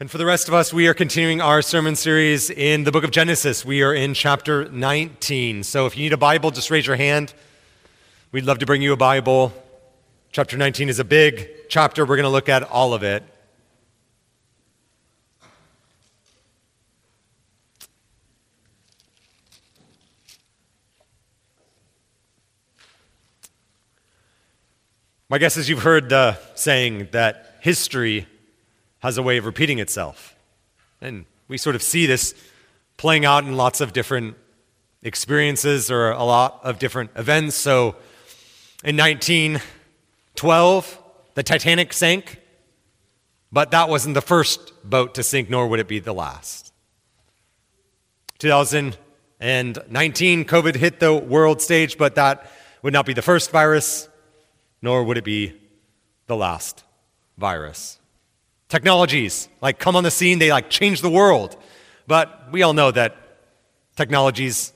And for the rest of us, we are continuing our sermon series in the book of Genesis. We are in chapter 19. So if you need a Bible, just raise your hand. We'd love to bring you a Bible. Chapter 19 is a big chapter. We're going to look at all of it. My guess is you've heard the saying that history has a way of repeating itself. And we sort of see this playing out in lots of different experiences or a lot of different events. So in 1912, the Titanic sank, but that wasn't the first boat to sink, nor would it be the last. 2019, COVID hit the world stage, but that would not be the first virus, nor would it be the last virus. Technologies like come on the scene, they like change the world. But we all know that technologies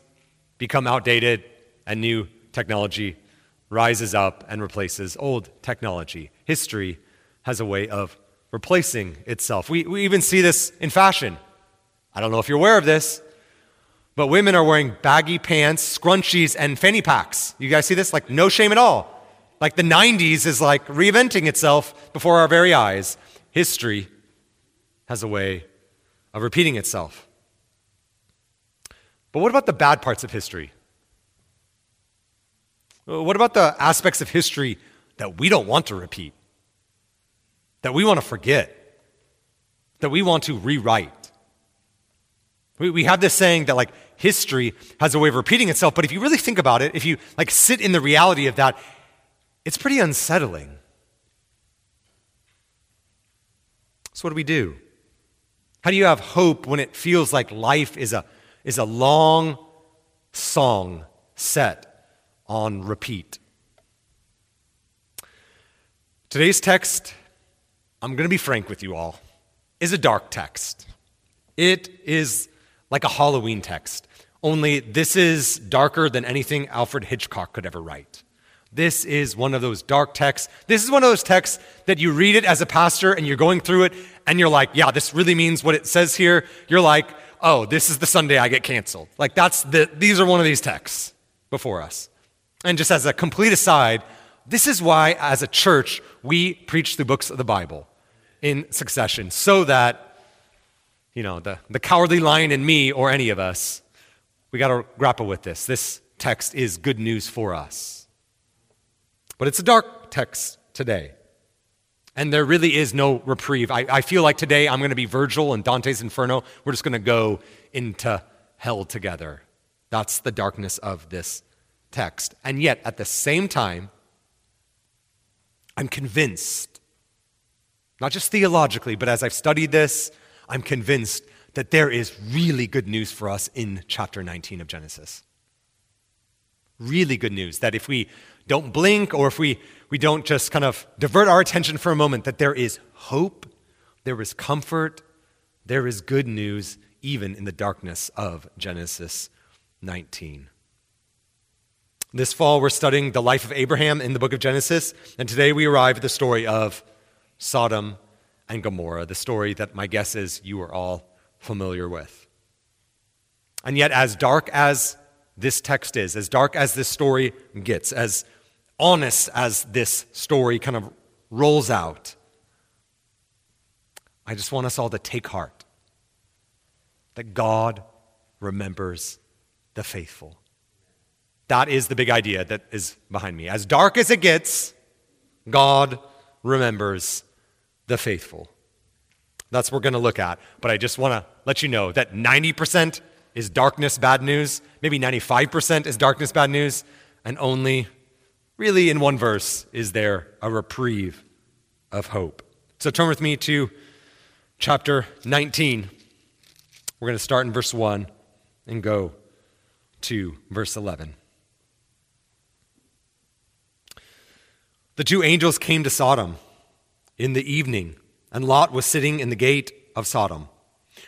become outdated and new technology rises up and replaces old technology. History has a way of replacing itself. We, we even see this in fashion. I don't know if you're aware of this, but women are wearing baggy pants, scrunchies, and fanny packs. You guys see this? Like, no shame at all. Like, the 90s is like reinventing itself before our very eyes history has a way of repeating itself. But what about the bad parts of history? Uh, what about the aspects of history that we don't want to repeat? That we want to forget? That we want to rewrite? We, we have this saying that like history has a way of repeating itself, but if you really think about it, if you like sit in the reality of that, it's pretty unsettling. So, what do we do? How do you have hope when it feels like life is a, is a long song set on repeat? Today's text, I'm going to be frank with you all, is a dark text. It is like a Halloween text, only this is darker than anything Alfred Hitchcock could ever write. This is one of those dark texts. This is one of those texts that you read it as a pastor and you're going through it and you're like, yeah, this really means what it says here. You're like, oh, this is the Sunday I get canceled. Like that's the, these are one of these texts before us. And just as a complete aside, this is why as a church we preach the books of the Bible in succession so that, you know, the, the cowardly lion in me or any of us, we got to grapple with this. This text is good news for us. But it's a dark text today. And there really is no reprieve. I, I feel like today I'm going to be Virgil and Dante's Inferno. We're just going to go into hell together. That's the darkness of this text. And yet, at the same time, I'm convinced, not just theologically, but as I've studied this, I'm convinced that there is really good news for us in chapter 19 of Genesis. Really good news that if we don't blink or if we, we don't just kind of divert our attention for a moment, that there is hope, there is comfort, there is good news, even in the darkness of Genesis 19. This fall, we're studying the life of Abraham in the book of Genesis, and today we arrive at the story of Sodom and Gomorrah, the story that my guess is you are all familiar with. And yet, as dark as this text is, as dark as this story gets, as honest as this story kind of rolls out, I just want us all to take heart that God remembers the faithful. That is the big idea that is behind me. As dark as it gets, God remembers the faithful. That's what we're going to look at. But I just want to let you know that 90% is darkness bad news, maybe 95% is darkness bad news, and only really in one verse is there a reprieve of hope. So turn with me to chapter 19. We're going to start in verse 1 and go to verse 11. The two angels came to Sodom in the evening, and Lot was sitting in the gate of Sodom.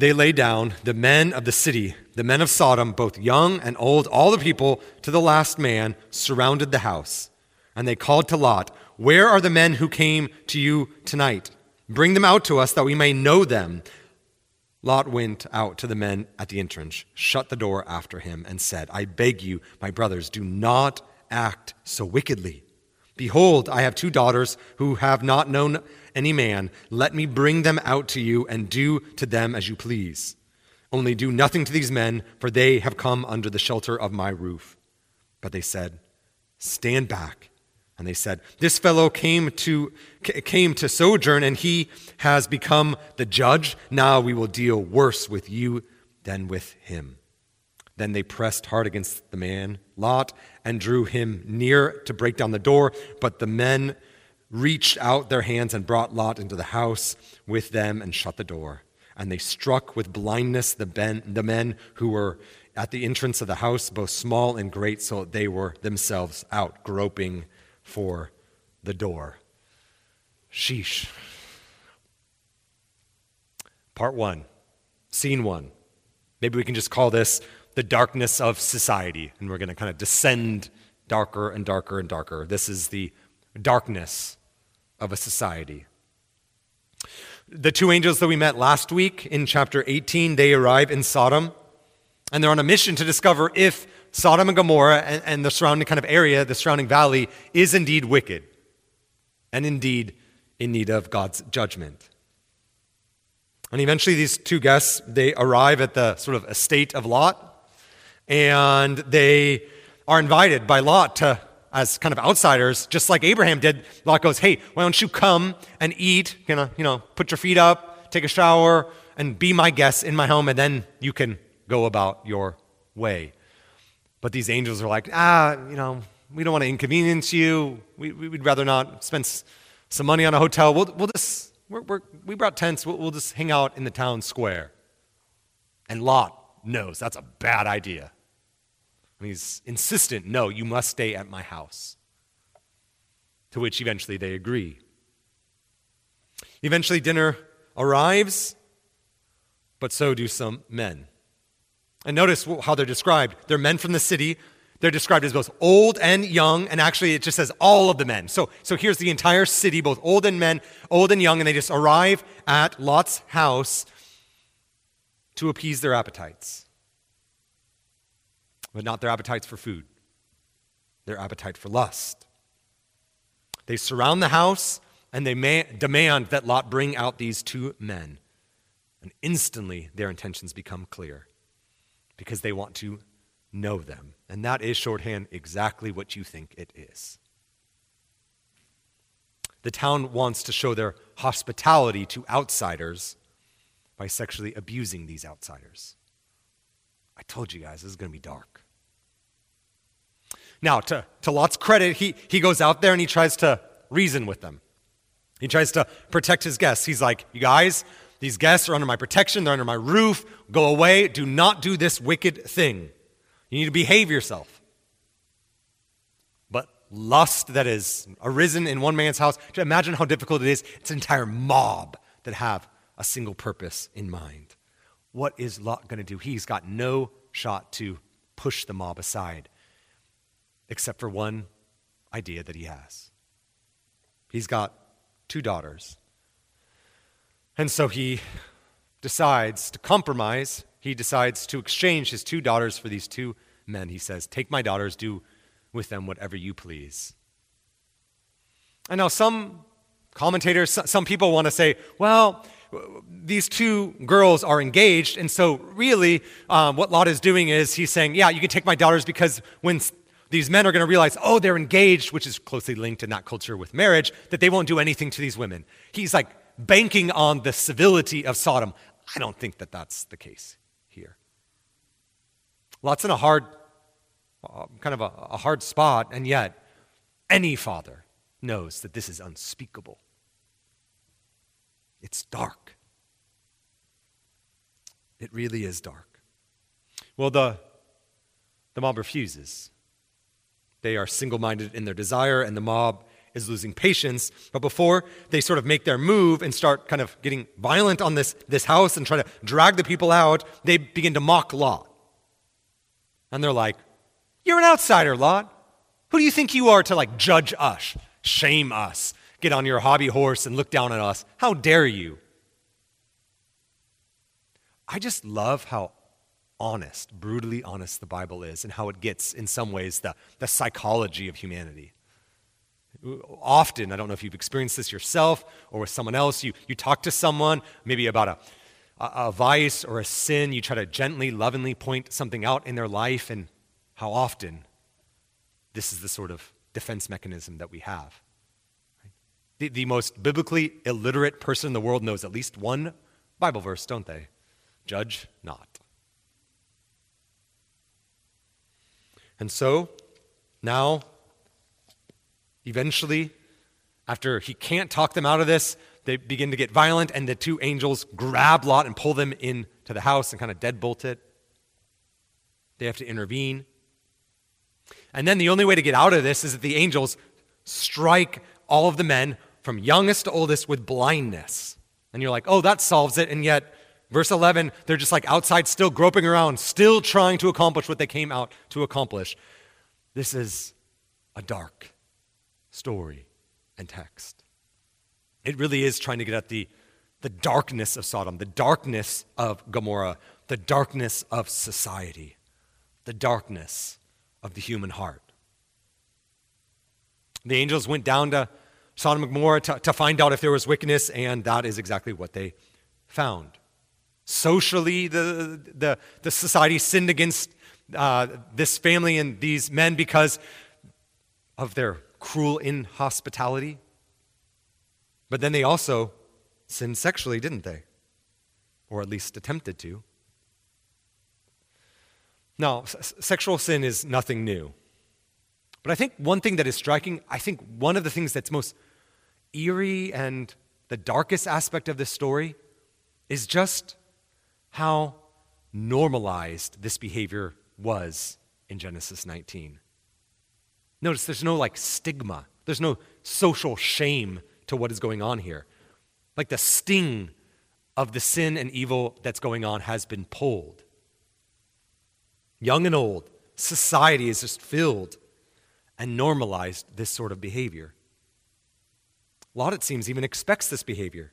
they lay down, the men of the city, the men of Sodom, both young and old, all the people to the last man, surrounded the house. And they called to Lot, Where are the men who came to you tonight? Bring them out to us that we may know them. Lot went out to the men at the entrance, shut the door after him, and said, I beg you, my brothers, do not act so wickedly. Behold, I have two daughters who have not known any man. Let me bring them out to you and do to them as you please. Only do nothing to these men, for they have come under the shelter of my roof. But they said, Stand back. And they said, This fellow came to, came to sojourn, and he has become the judge. Now we will deal worse with you than with him. Then they pressed hard against the man, Lot, and drew him near to break down the door. But the men reached out their hands and brought Lot into the house with them and shut the door. And they struck with blindness the, ben, the men who were at the entrance of the house, both small and great, so they were themselves out groping for the door. Sheesh. Part one, scene one. Maybe we can just call this the darkness of society, and we're going to kind of descend darker and darker and darker. This is the darkness of a society. The two angels that we met last week in chapter 18, they arrive in Sodom, and they're on a mission to discover if Sodom and Gomorrah and, and the surrounding kind of area, the surrounding valley, is indeed wicked and indeed in need of God's judgment. And eventually, these two guests they arrive at the sort of estate of Lot, and they are invited by Lot to, as kind of outsiders, just like Abraham did. Lot goes, Hey, why don't you come and eat? You know, you know, put your feet up, take a shower, and be my guest in my home, and then you can go about your way. But these angels are like, ah, you know, we don't want to inconvenience you. We, would rather not spend some money on a hotel. We'll, we'll just, we're, we're, we brought tents. We'll, we'll just hang out in the town square. And Lot knows that's a bad idea. And he's insistent, no, you must stay at my house. To which eventually they agree. Eventually, dinner arrives, but so do some men. And notice how they're described. They're men from the city. They're described as both old and young, and actually it just says all of the men. So, so here's the entire city, both old and men, old and young, and they just arrive at Lot's house to appease their appetites but not their appetites for food, their appetite for lust. They surround the house and they demand that Lot bring out these two men. And instantly their intentions become clear because they want to know them. And that is shorthand exactly what you think it is. The town wants to show their hospitality to outsiders by sexually abusing these outsiders. I told you guys, this is going to be dark. Now, to, to Lot's credit, he, he goes out there and he tries to reason with them. He tries to protect his guests. He's like, You guys, these guests are under my protection, they're under my roof. Go away. Do not do this wicked thing. You need to behave yourself. But lust that is arisen in one man's house, imagine how difficult it is. It's an entire mob that have a single purpose in mind. What is Lot going to do? He's got no shot to push the mob aside except for one idea that he has. He's got two daughters. And so he decides to compromise. He decides to exchange his two daughters for these two men. He says, Take my daughters, do with them whatever you please. And now, some commentators, some people want to say, well, these two girls are engaged, and so really um, what Lot is doing is he's saying, yeah, you can take my daughters because when these men are going to realize, oh, they're engaged, which is closely linked in that culture with marriage, that they won't do anything to these women. He's like banking on the civility of Sodom. I don't think that that's the case here. Lot's in a hard, uh, kind of a, a hard spot, and yet any father knows that this is unspeakable. It's dark. It really is dark. Well, the, the mob refuses. They are single minded in their desire, and the mob is losing patience. But before they sort of make their move and start kind of getting violent on this, this house and try to drag the people out, they begin to mock Lot. And they're like, You're an outsider, Lot. Who do you think you are to like judge us, shame us, get on your hobby horse and look down at us? How dare you? I just love how honest, brutally honest the Bible is and how it gets, in some ways, the, the psychology of humanity. Often, I don't know if you've experienced this yourself or with someone else, you, you talk to someone maybe about a, a, a vice or a sin, you try to gently, lovingly point something out in their life, and how often this is the sort of defense mechanism that we have. The, the most biblically illiterate person in the world knows at least one Bible verse, don't they? Judge not. And so, now, eventually, after he can't talk them out of this, they begin to get violent, and the two angels grab Lot and pull them into the house and kind of deadbolt it. They have to intervene. And then the only way to get out of this is that the angels strike all of the men from youngest to oldest with blindness. And you're like, oh, that solves it. And yet, Verse 11, they're just like outside, still groping around, still trying to accomplish what they came out to accomplish. This is a dark story and text. It really is trying to get at the, the darkness of Sodom, the darkness of Gomorrah, the darkness of society, the darkness of the human heart. The angels went down to Sodom and Gomorrah to, to find out if there was wickedness, and that is exactly what they found. Socially, the, the, the society sinned against uh, this family and these men because of their cruel inhospitality. But then they also sinned sexually, didn't they? Or at least attempted to. Now, s- sexual sin is nothing new. But I think one thing that is striking, I think one of the things that's most eerie and the darkest aspect of this story is just how normalized this behavior was in Genesis 19. Notice there's no like stigma, there's no social shame to what is going on here. Like the sting of the sin and evil that's going on has been pulled. Young and old, society is just filled and normalized this sort of behavior. A lot, it seems, even expects this behavior.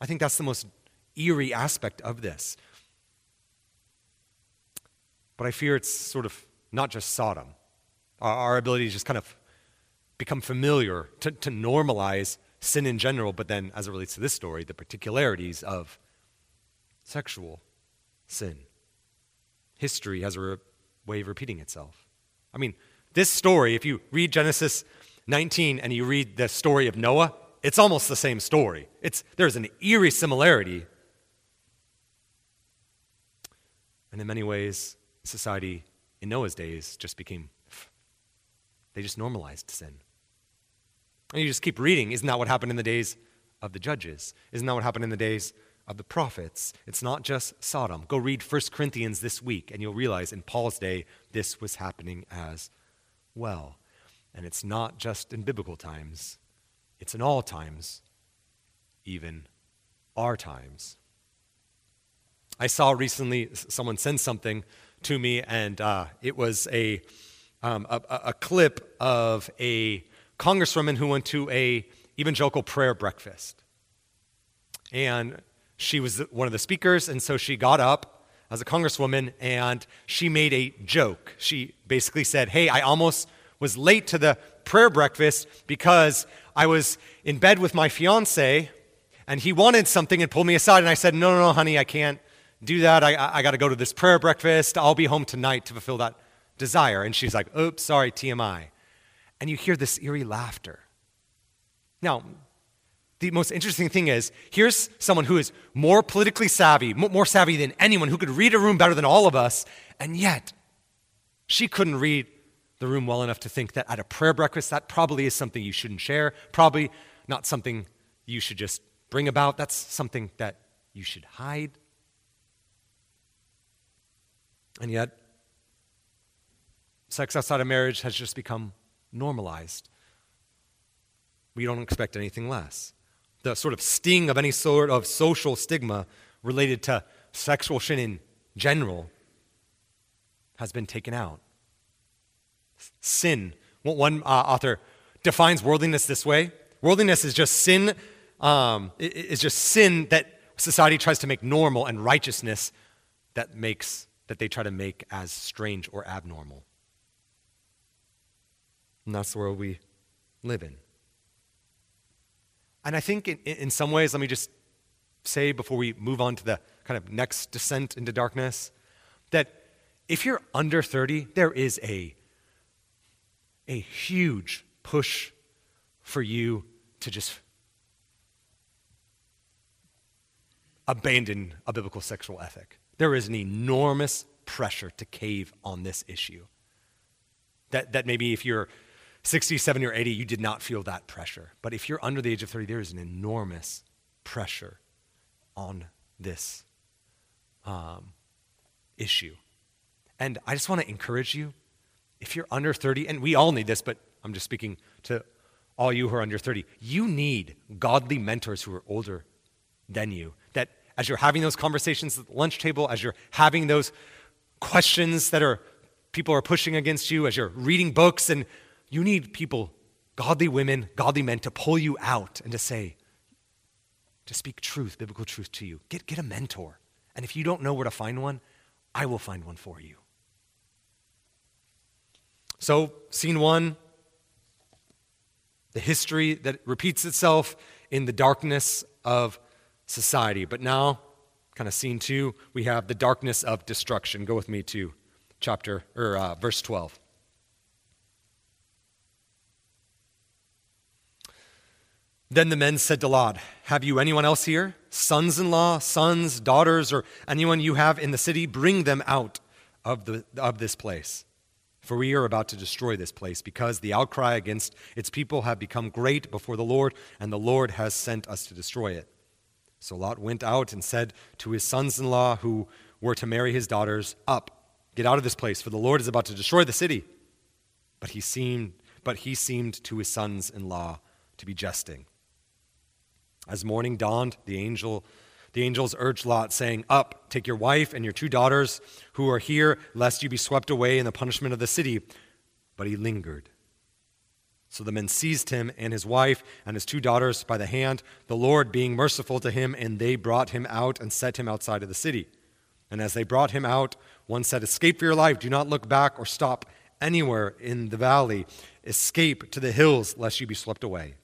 I think that's the most eerie aspect of this. But I fear it's sort of not just Sodom. Our, our ability to just kind of become familiar, to, to normalize sin in general, but then as it relates to this story, the particularities of sexual sin. History has a re- way of repeating itself. I mean, this story, if you read Genesis 19 and you read the story of Noah, it's almost the same story. It's, there's an eerie similarity And in many ways, society in Noah's days just became, they just normalized sin. And you just keep reading. Isn't that what happened in the days of the judges? Isn't that what happened in the days of the prophets? It's not just Sodom. Go read 1 Corinthians this week, and you'll realize in Paul's day, this was happening as well. And it's not just in biblical times, it's in all times, even our times. I saw recently someone send something to me, and uh, it was a, um, a, a clip of a congresswoman who went to a evangelical prayer breakfast. And she was one of the speakers, and so she got up as a congresswoman and she made a joke. She basically said, Hey, I almost was late to the prayer breakfast because I was in bed with my fiance and he wanted something and pulled me aside. And I said, No, no, no, honey, I can't do that. I, I got to go to this prayer breakfast. I'll be home tonight to fulfill that desire. And she's like, oops, sorry, TMI. And you hear this eerie laughter. Now, the most interesting thing is here's someone who is more politically savvy, more savvy than anyone, who could read a room better than all of us, and yet she couldn't read the room well enough to think that at a prayer breakfast, that probably is something you shouldn't share, probably not something you should just bring about. That's something that you should hide. And yet, sex outside of marriage has just become normalized. We don't expect anything less. The sort of sting of any sort of social stigma related to sexual sin in general has been taken out. Sin. One uh, author defines worldliness this way worldliness is just sin, um, is just sin that society tries to make normal, and righteousness that makes that they try to make as strange or abnormal. And that's the world we live in. And I think in, in some ways, let me just say before we move on to the kind of next descent into darkness, that if you're under 30, there is a, a huge push for you to just abandon a biblical sexual ethic. There is an enormous pressure to cave on this issue. That, that maybe if you're 60, 70, or 80, you did not feel that pressure. But if you're under the age of 30, there is an enormous pressure on this um, issue. And I just want to encourage you if you're under 30, and we all need this, but I'm just speaking to all you who are under 30, you need godly mentors who are older than you. That as you're having those conversations at the lunch table, as you're having those questions that are people are pushing against you, as you're reading books, and you need people, godly women, godly men, to pull you out and to say, to speak truth, biblical truth to you. Get, get a mentor. And if you don't know where to find one, I will find one for you. So, scene one the history that repeats itself in the darkness of society. But now, kind of scene two, we have the darkness of destruction. Go with me to chapter or uh, verse 12. Then the men said to Lot, Have you anyone else here? Sons in law, sons, daughters, or anyone you have in the city? Bring them out of, the, of this place. For we are about to destroy this place, because the outcry against its people have become great before the Lord, and the Lord has sent us to destroy it. So Lot went out and said to his sons in law, who were to marry his daughters, Up, get out of this place, for the Lord is about to destroy the city. But he seemed, but he seemed to his sons in law to be jesting. As morning dawned, the angel the angels urged Lot, saying, Up, take your wife and your two daughters who are here, lest you be swept away in the punishment of the city. But he lingered. So the men seized him and his wife and his two daughters by the hand, the Lord being merciful to him, and they brought him out and set him outside of the city. And as they brought him out, one said, Escape for your life, do not look back or stop anywhere in the valley. Escape to the hills, lest you be swept away.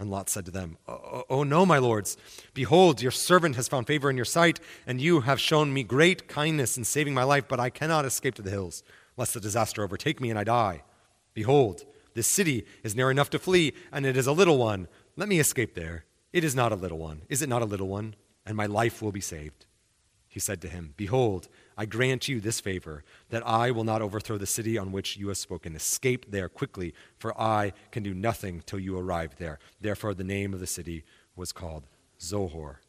And Lot said to them, oh, oh, no, my lords. Behold, your servant has found favor in your sight, and you have shown me great kindness in saving my life, but I cannot escape to the hills, lest the disaster overtake me and I die. Behold, this city is near enough to flee, and it is a little one. Let me escape there. It is not a little one. Is it not a little one? And my life will be saved. He said to him, Behold, I grant you this favor, that I will not overthrow the city on which you have spoken. Escape there quickly, for I can do nothing till you arrive there. Therefore, the name of the city was called Zoar.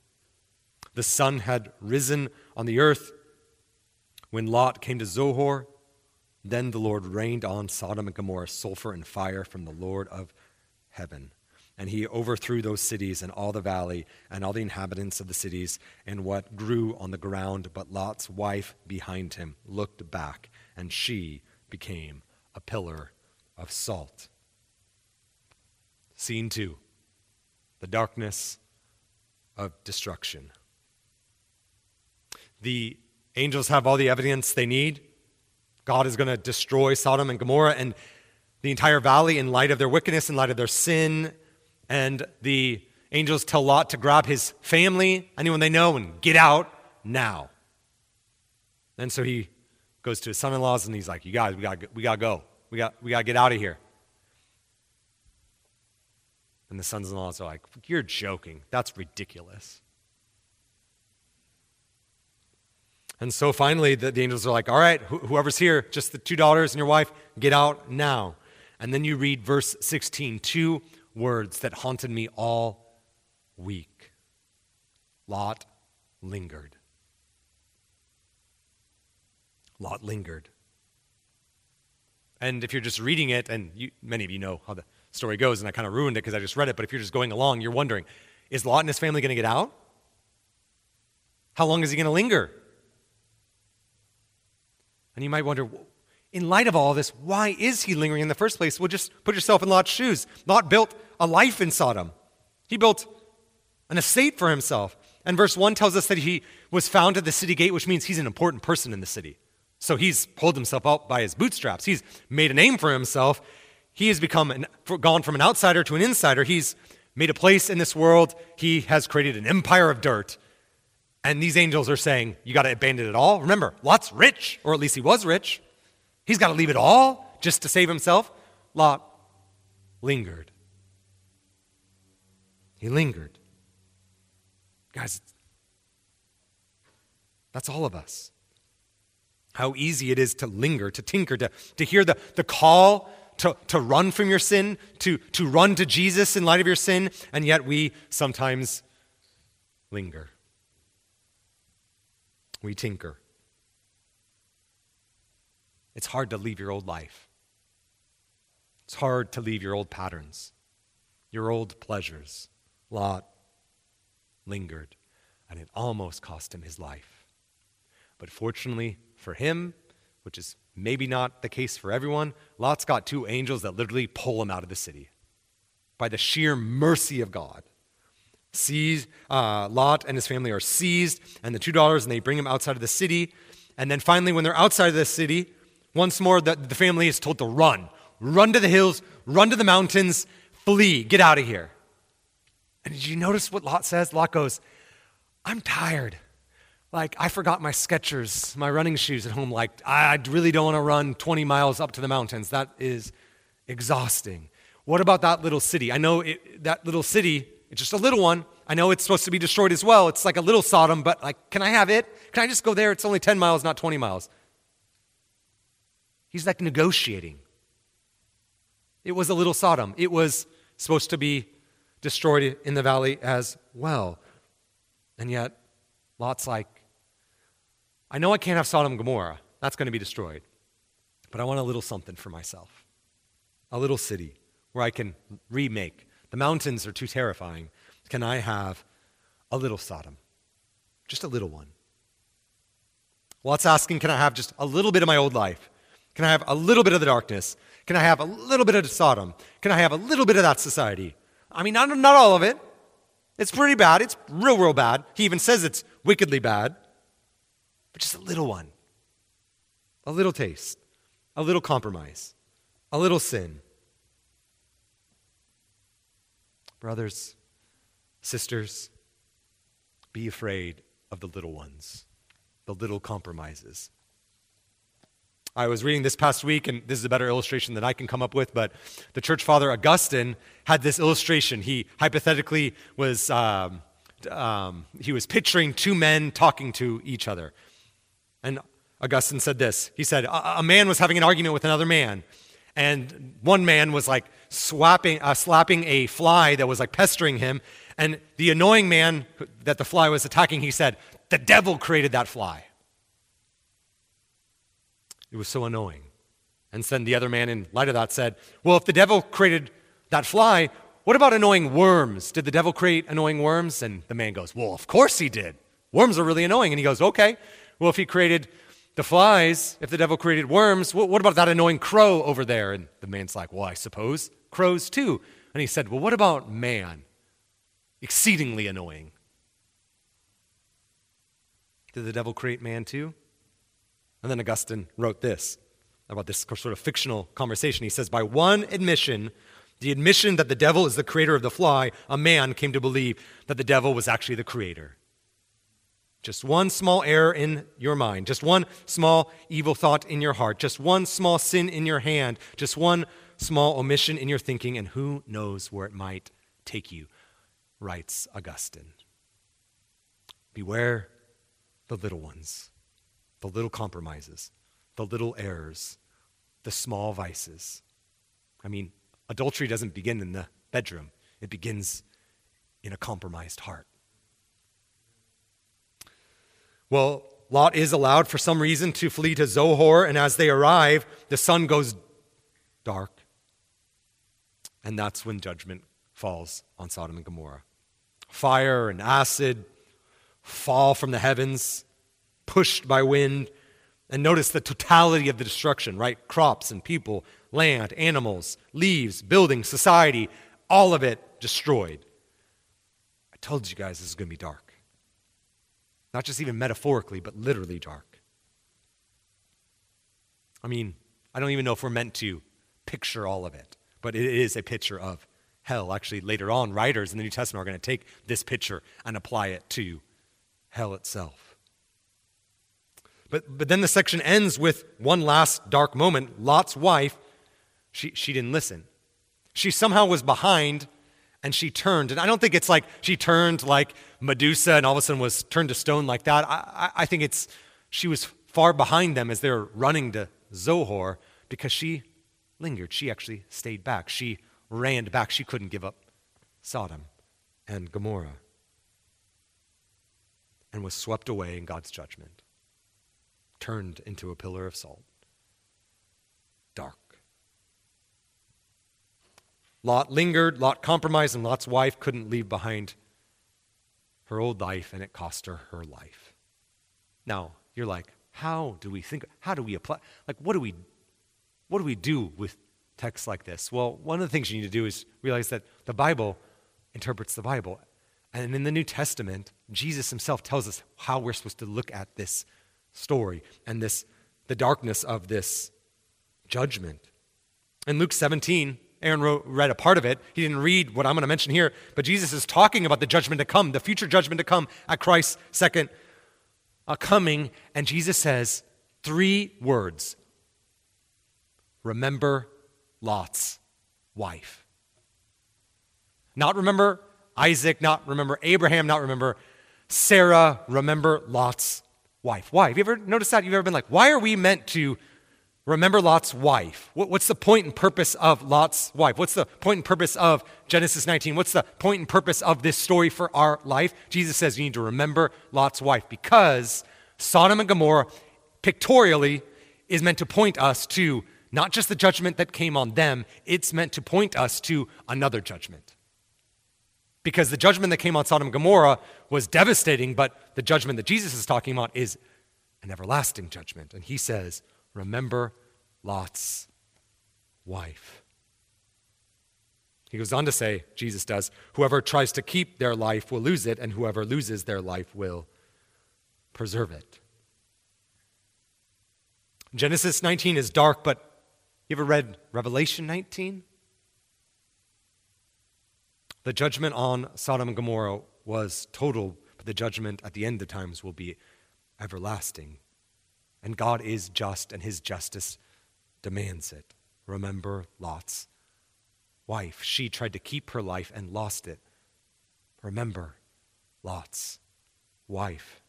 The sun had risen on the earth when Lot came to Zoar. Then the Lord rained on Sodom and Gomorrah sulfur and fire from the Lord of heaven and he overthrew those cities and all the valley and all the inhabitants of the cities and what grew on the ground. But Lot's wife behind him looked back, and she became a pillar of salt. Scene two the darkness of destruction. The angels have all the evidence they need. God is going to destroy Sodom and Gomorrah and the entire valley in light of their wickedness, in light of their sin, and the angels tell Lot to grab his family, anyone they know, and get out now. And so he goes to his son in laws and he's like, You guys, we got we gotta go. We got we gotta get out of here. And the sons in laws are like, You're joking. That's ridiculous. And so finally, the, the angels are like, All right, wh- whoever's here, just the two daughters and your wife, get out now. And then you read verse 16 two words that haunted me all week. Lot lingered. Lot lingered. And if you're just reading it, and you, many of you know how the story goes, and I kind of ruined it because I just read it, but if you're just going along, you're wondering is Lot and his family going to get out? How long is he going to linger? And you might wonder, in light of all this, why is he lingering in the first place? Well, just put yourself in Lot's shoes. Lot built a life in Sodom, he built an estate for himself. And verse 1 tells us that he was found at the city gate, which means he's an important person in the city. So he's pulled himself up by his bootstraps. He's made a name for himself. He has become an, gone from an outsider to an insider. He's made a place in this world. He has created an empire of dirt. And these angels are saying, You got to abandon it all. Remember, Lot's rich, or at least he was rich. He's got to leave it all just to save himself. Lot lingered. He lingered. Guys, that's all of us. How easy it is to linger, to tinker, to, to hear the, the call to, to run from your sin, to, to run to Jesus in light of your sin, and yet we sometimes linger. We tinker. It's hard to leave your old life. It's hard to leave your old patterns, your old pleasures. Lot lingered, and it almost cost him his life. But fortunately for him, which is maybe not the case for everyone, Lot's got two angels that literally pull him out of the city by the sheer mercy of God. Seized, uh, Lot and his family are seized, and the two daughters, and they bring him outside of the city. And then finally, when they're outside of the city, once more the, the family is told to run. Run to the hills, run to the mountains, flee, get out of here. And did you notice what Lot says? Lot goes, I'm tired. Like, I forgot my Skechers, my running shoes at home. Like, I really don't want to run 20 miles up to the mountains. That is exhausting. What about that little city? I know it, that little city, it's just a little one. I know it's supposed to be destroyed as well. It's like a little Sodom, but like, can I have it? Can I just go there? It's only 10 miles, not 20 miles. He's like negotiating. It was a little Sodom. It was supposed to be destroyed in the valley as well. And yet, Lot's like, I know I can't have Sodom and Gomorrah. That's going to be destroyed. But I want a little something for myself a little city where I can remake. The mountains are too terrifying. Can I have a little Sodom? Just a little one. Lot's asking, Can I have just a little bit of my old life? Can I have a little bit of the darkness? Can I have a little bit of Sodom? Can I have a little bit of that society? I mean, not, not all of it. It's pretty bad. It's real, real bad. He even says it's wickedly bad but just a little one, a little taste, a little compromise, a little sin. Brothers, sisters, be afraid of the little ones, the little compromises. I was reading this past week, and this is a better illustration than I can come up with, but the church father Augustine had this illustration. He hypothetically was, um, um, he was picturing two men talking to each other. And Augustine said this He said, A, man was having an argument with another man, and one man was like swapping, uh, slapping a fly that was like pestering him. And the annoying man that the fly was attacking, he said, The devil created that fly. It was so annoying. And then the other man, in light of that, said, Well, if the devil created that fly, what about annoying worms? Did the devil create annoying worms? And the man goes, Well, of course he did. Worms are really annoying. And he goes, Okay, well, if he created the flies, if the devil created worms, what about that annoying crow over there? And the man's like, Well, I suppose crows too. And he said, Well, what about man? Exceedingly annoying. Did the devil create man too? And then Augustine wrote this about this sort of fictional conversation. He says, By one admission, the admission that the devil is the creator of the fly, a man came to believe that the devil was actually the creator. Just one small error in your mind, just one small evil thought in your heart, just one small sin in your hand, just one small omission in your thinking, and who knows where it might take you, writes Augustine. Beware the little ones, the little compromises, the little errors, the small vices. I mean, adultery doesn't begin in the bedroom, it begins in a compromised heart. Well, Lot is allowed for some reason to flee to Zoar, and as they arrive, the sun goes dark. And that's when judgment falls on Sodom and Gomorrah. Fire and acid fall from the heavens, pushed by wind. And notice the totality of the destruction, right? Crops and people, land, animals, leaves, buildings, society, all of it destroyed. I told you guys this is going to be dark. Not just even metaphorically, but literally dark. I mean, I don't even know if we're meant to picture all of it, but it is a picture of hell. Actually, later on, writers in the New Testament are going to take this picture and apply it to hell itself. But, but then the section ends with one last dark moment. Lot's wife, she, she didn't listen. She somehow was behind and she turned. And I don't think it's like she turned like Medusa and all of a sudden was turned to stone like that. I, I, think it's she was far behind them as they were running to Zoar because she lingered. She actually stayed back. She ran back. She couldn't give up Sodom and Gomorrah and was swept away in God's judgment, turned into a pillar of salt. Dark. Lot lingered, Lot compromised, and Lot's wife couldn't leave behind her old life, and it cost her her life. Now, you're like, how do we think, how do we apply, like, what do we, what do we do with texts like this? Well, one of the things you need to do is realize that the Bible interprets the Bible. And in the New Testament, Jesus himself tells us how we're supposed to look at this story and this, the darkness of this judgment. In Luke 17, Aaron wrote, read a part of it. He didn't read what I'm going to mention here, but Jesus is talking about the judgment to come, the future judgment to come at Christ's second uh, coming. And Jesus says three words Remember Lot's wife. Not remember Isaac, not remember Abraham, not remember Sarah, remember Lot's wife. Why? Have you ever noticed that? You've ever been like, why are we meant to Remember Lot's wife. What's the point and purpose of Lot's wife? What's the point and purpose of Genesis 19? What's the point and purpose of this story for our life? Jesus says you need to remember Lot's wife because Sodom and Gomorrah, pictorially, is meant to point us to not just the judgment that came on them, it's meant to point us to another judgment. Because the judgment that came on Sodom and Gomorrah was devastating, but the judgment that Jesus is talking about is an everlasting judgment. And he says, Remember Lot's wife. He goes on to say, Jesus does, whoever tries to keep their life will lose it, and whoever loses their life will preserve it. Genesis 19 is dark, but you ever read Revelation 19? The judgment on Sodom and Gomorrah was total, but the judgment at the end of times will be everlasting. And God is just, and his justice demands it. Remember Lot's wife. She tried to keep her life and lost it. Remember Lot's wife.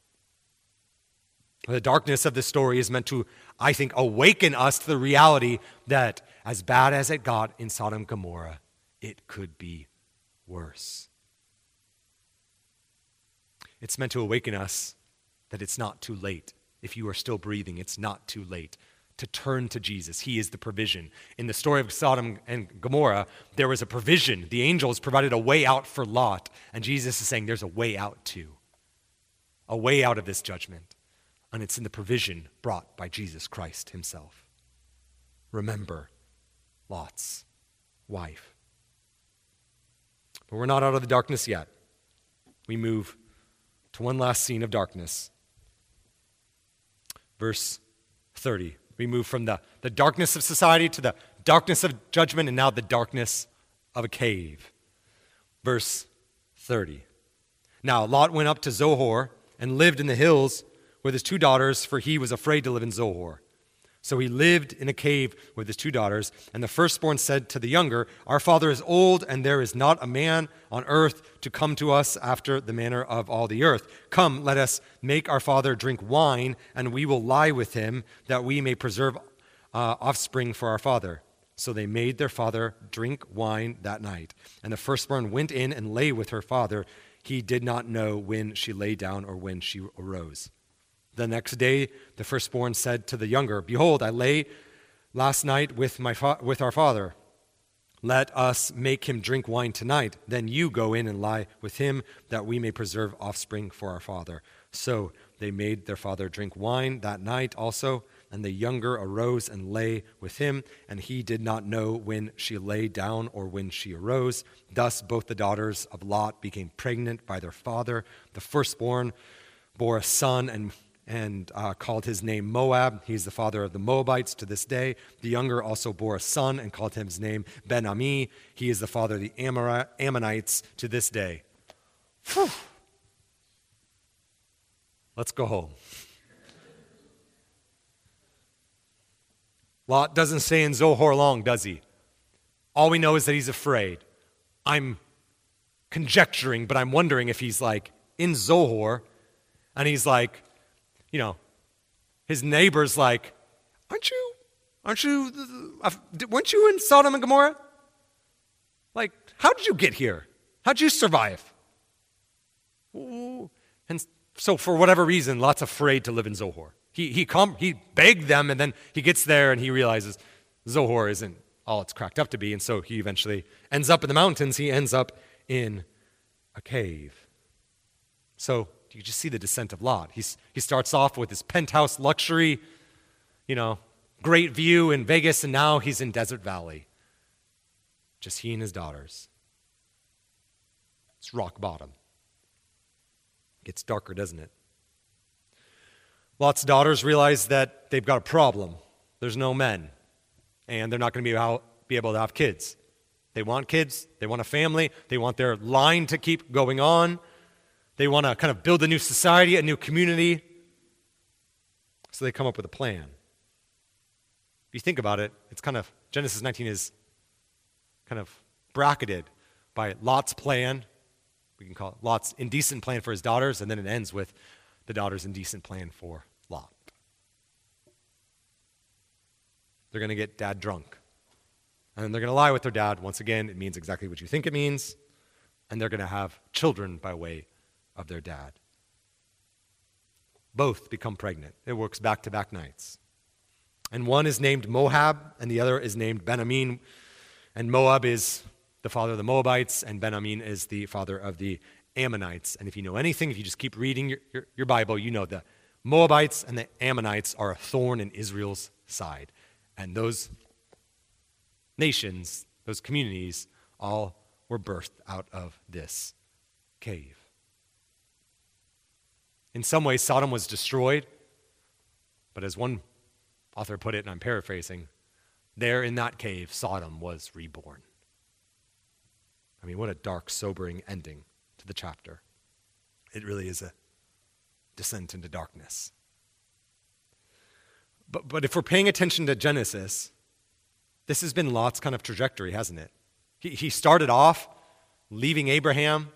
The darkness of this story is meant to, I think, awaken us to the reality that as bad as it got in Sodom and Gomorrah, it could be worse. It's meant to awaken us that it's not too late if you are still breathing, it's not too late to turn to Jesus. He is the provision. In the story of Sodom and Gomorrah, there was a provision. The angels provided a way out for Lot, and Jesus is saying there's a way out too. A way out of this judgment. And it's in the provision brought by Jesus Christ himself. Remember Lot's wife. But we're not out of the darkness yet. We move to one last scene of darkness verse 30. We move from the, the darkness of society to the darkness of judgment and now the darkness of a cave. Verse 30. Now Lot went up to Zoar and lived in the hills with his two daughters, for he was afraid to live in Zoar. So he lived in a cave with his two daughters. And the firstborn said to the younger, Our father is old, and there is not a man on earth to come to us after the manner of all the earth. Come, let us make our father drink wine, and we will lie with him, that we may preserve uh, offspring for our father. So they made their father drink wine that night. And the firstborn went in and lay with her father. He did not know when she lay down or when she arose. The next day, the firstborn said to the younger, Behold, I lay last night with, my fa- with our father. Let us make him drink wine tonight. Then you go in and lie with him, that we may preserve offspring for our father. So they made their father drink wine that night also. And the younger arose and lay with him, and he did not know when she lay down or when she arose. Thus both the daughters of Lot became pregnant by their father. The firstborn bore a son and and uh, called his name Moab. He's the father of the Moabites to this day. The younger also bore a son and called him his name Ben Ammi. He is the father of the Ammonites to this day. Whew. Let's go home. Lot doesn't stay in Zoar long, does he? All we know is that he's afraid. I'm conjecturing, but I'm wondering if he's like in Zoar and he's like, you know, his neighbor's like, aren't you, aren't you, uh, weren't you in Sodom and Gomorrah? Like, how did you get here? How'd you survive? And so, for whatever reason, Lot's afraid to live in Zoar. He, he, com- he begged them, and then he gets there and he realizes Zoar isn't all it's cracked up to be. And so he eventually ends up in the mountains. He ends up in a cave. So you just see the descent of Lot. He's, he starts off with his penthouse luxury, you know, great view in Vegas, and now he's in Desert Valley. Just he and his daughters. It's rock bottom. It Gets darker, doesn't it? Lot's daughters realize that they've got a problem. There's no men, and they're not going to be, be able to have kids. They want kids, they want a family, they want their line to keep going on. They want to kind of build a new society, a new community. So they come up with a plan. If you think about it, it's kind of, Genesis 19 is kind of bracketed by Lot's plan. We can call it Lot's indecent plan for his daughters, and then it ends with the daughter's indecent plan for Lot. They're going to get dad drunk. And then they're going to lie with their dad. Once again, it means exactly what you think it means. And they're going to have children by way of their dad. Both become pregnant. It works back to back nights. And one is named Moab, and the other is named Ben-Ammi. And Moab is the father of the Moabites, and Ben-Ammi is the father of the Ammonites. And if you know anything, if you just keep reading your, your, your Bible, you know the Moabites and the Ammonites are a thorn in Israel's side. And those nations, those communities, all were birthed out of this cave. In some ways, Sodom was destroyed, but as one author put it, and I'm paraphrasing, there in that cave, Sodom was reborn. I mean, what a dark, sobering ending to the chapter. It really is a descent into darkness. But, but if we're paying attention to Genesis, this has been Lot's kind of trajectory, hasn't it? He, he started off leaving Abraham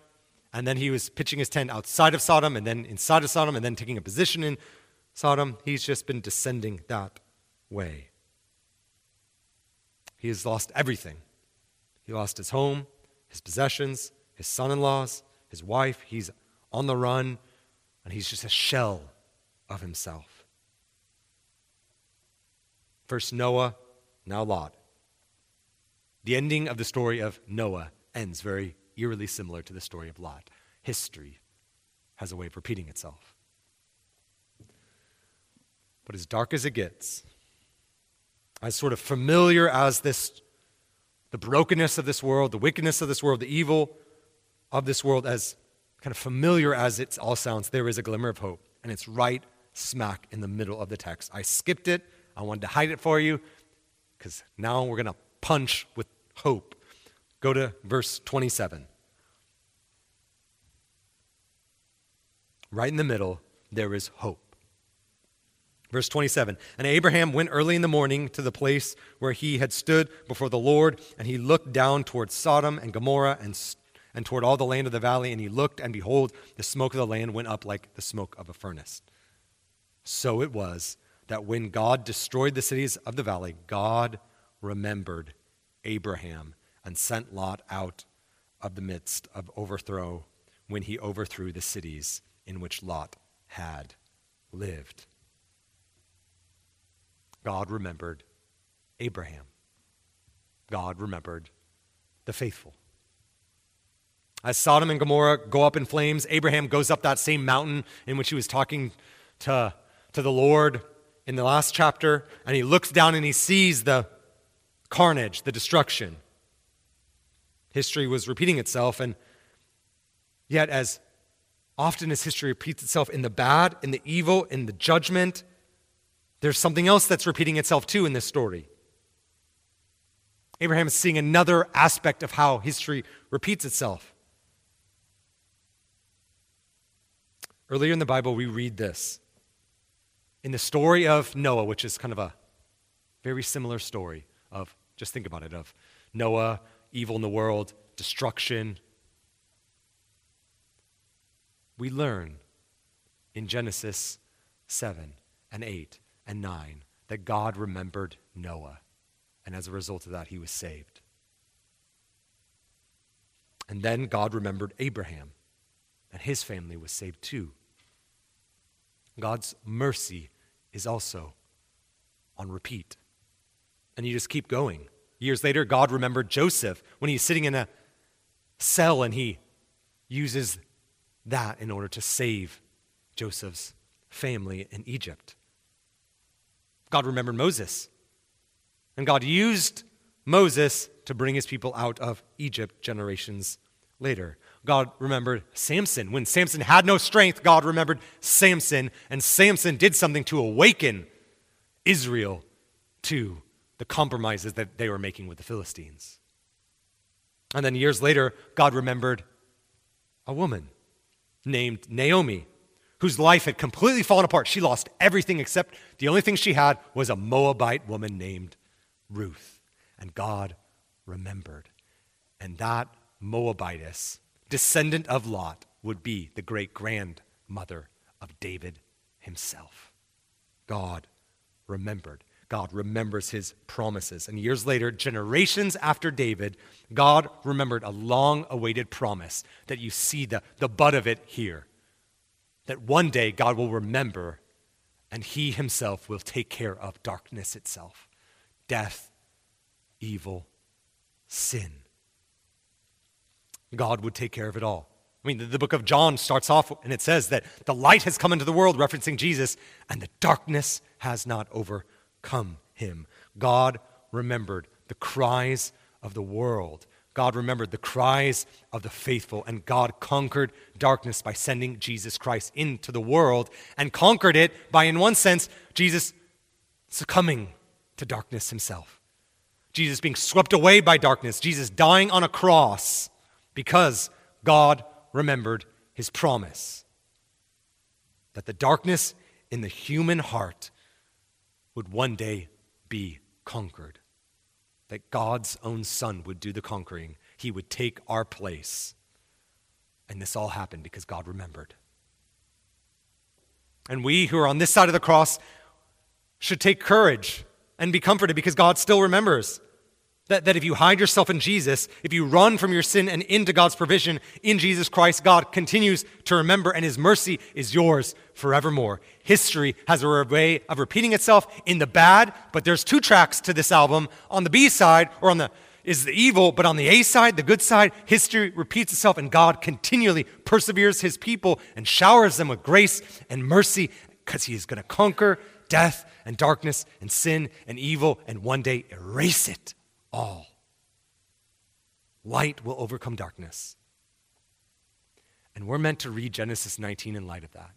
and then he was pitching his tent outside of Sodom, and then inside of Sodom, and then taking a position in Sodom. He's just been descending that way. He has lost everything. He lost his home, his possessions, his son in laws, his wife. He's on the run, and he's just a shell of himself. First Noah, now Lot. The ending of the story of Noah ends very eerily similar to the story of Lot. History has a way of repeating itself. But as dark as it gets, as sort of familiar as this, the brokenness of this world, the wickedness of this world, the evil of this world, as kind of familiar as it all sounds, there is a glimmer of hope. And it's right smack in the middle of the text. I skipped it. I wanted to hide it for you because now we're going to punch with hope Go to verse 27. Right in the middle, there is hope. Verse 27 And Abraham went early in the morning to the place where he had stood before the Lord, and he looked down toward Sodom and Gomorrah and, and toward all the land of the valley, and he looked, and behold, the smoke of the land went up like the smoke of a furnace. So it was that when God destroyed the cities of the valley, God remembered Abraham and sent Lot out of the midst of overthrow when he overthrew the cities in which Lot had lived. God remembered Abraham. God remembered the faithful. As Sodom and Gomorrah go up in flames, Abraham goes up that same mountain in which he was talking to, to the Lord in the last chapter, and he looks down and he sees the carnage, the destruction. History was repeating itself, and yet, as often as history repeats itself in the bad, in the evil, in the judgment, there's something else that's repeating itself too in this story. Abraham is seeing another aspect of how history repeats itself. Earlier in the Bible, we read this. In the story of Noah, which is kind of a very similar story of, just think about it, of Noah, evil in the world, destruction. We learn in Genesis 7 and 8 and 9 that God remembered Noah. And as a result of that, he was saved. And then God remembered Abraham, and his family was saved too. God's mercy is also on repeat. And you just keep going. Years later, God remembered Joseph when he's sitting in a cell and he uses that in order to save Joseph's family in Egypt. God remembered Moses. And God used Moses to bring his people out of Egypt generations later. God remembered Samson. When Samson had no strength, God remembered Samson, and Samson did something to awaken Israel to the compromises that they were making with the Philistines. And then years later, God remembered a woman named Naomi, whose life had completely fallen apart. She lost everything except the only thing she had was a Moabite woman named Ruth. And God remembered. And that Moabitess descendant of Lot, would be the great grandmother of David himself. God remembered. God remembers his promises. And years later, generations after David, God remembered a long awaited promise that you see the, the butt of it here. That one day God will remember and he himself will take care of darkness itself, death, evil, sin. God would take care of it all. I mean, the, the, book of John starts off and it says that the light has come into the world, referencing Jesus, and the darkness has not overcome him. God remembered the cries of the world. God remembered the cries of the faithful, and God conquered darkness by sending Jesus Christ into the world and conquered it by, in one sense, Jesus succumbing to darkness himself. Jesus being swept away by darkness, Jesus dying on a cross because God remembered his promise that the darkness in the human heart would one day be conquered. That God's own Son would do the conquering. He would take our place. And this all happened because God remembered. And we who are on this side of the cross should take courage and be comforted because God still remembers. That, that if you hide yourself in Jesus, if you run from your sin and into God's provision in Jesus Christ, God continues to remember and his mercy is yours forevermore. History has a way of repeating itself in the bad, but there's two tracks to this album. On the B side, or on the is the evil, but on the A side, the good side, history repeats itself and God continually perseveres his people and showers them with grace and mercy because he is going to conquer death and darkness and sin and evil and one day erase it all. Light will overcome darkness. And we're meant to read Genesis 19 in light of that.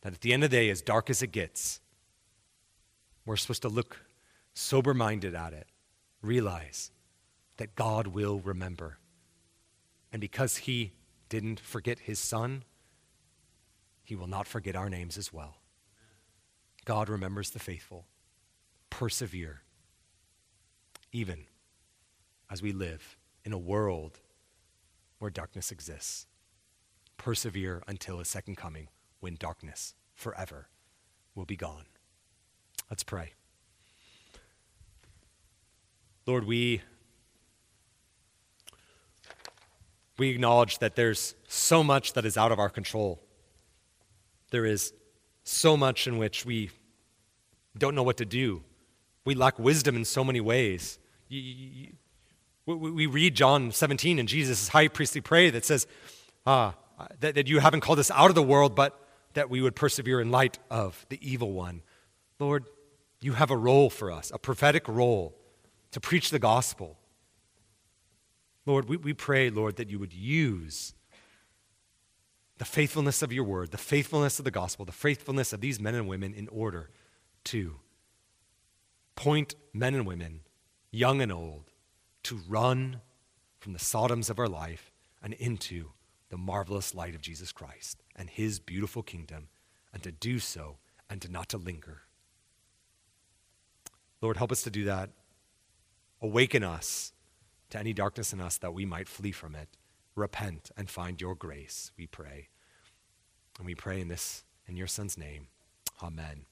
That at the end of the day, as dark as it gets, we're supposed to look sober minded at it, realize that God will remember. And because He didn't forget His Son, He will not forget our names as well. God remembers the faithful. Persevere even as we live in a world where darkness exists. Persevere until his second coming when darkness forever will be gone. Let's pray. Lord, we we acknowledge that there's so much that is out of our control. There is so much in which we don't know what to do. We lack wisdom in so many ways. We read John 17 in Jesus' high priestly prayer that says uh, that, that you haven't called us out of the world, but that we would persevere in light of the evil one. Lord, you have a role for us, a prophetic role to preach the gospel. Lord, we, we pray, Lord, that you would use the faithfulness of your word, the faithfulness of the gospel, the faithfulness of these men and women in order to point men and women, young and old, to run from the Sodoms of our life and into the marvelous light of Jesus Christ and his beautiful kingdom, and to do so and to not to linger. Lord, help us to do that. Awaken us to any darkness in us that we might flee from it. Repent and find your grace, we pray. And we pray in this in your son's name. Amen.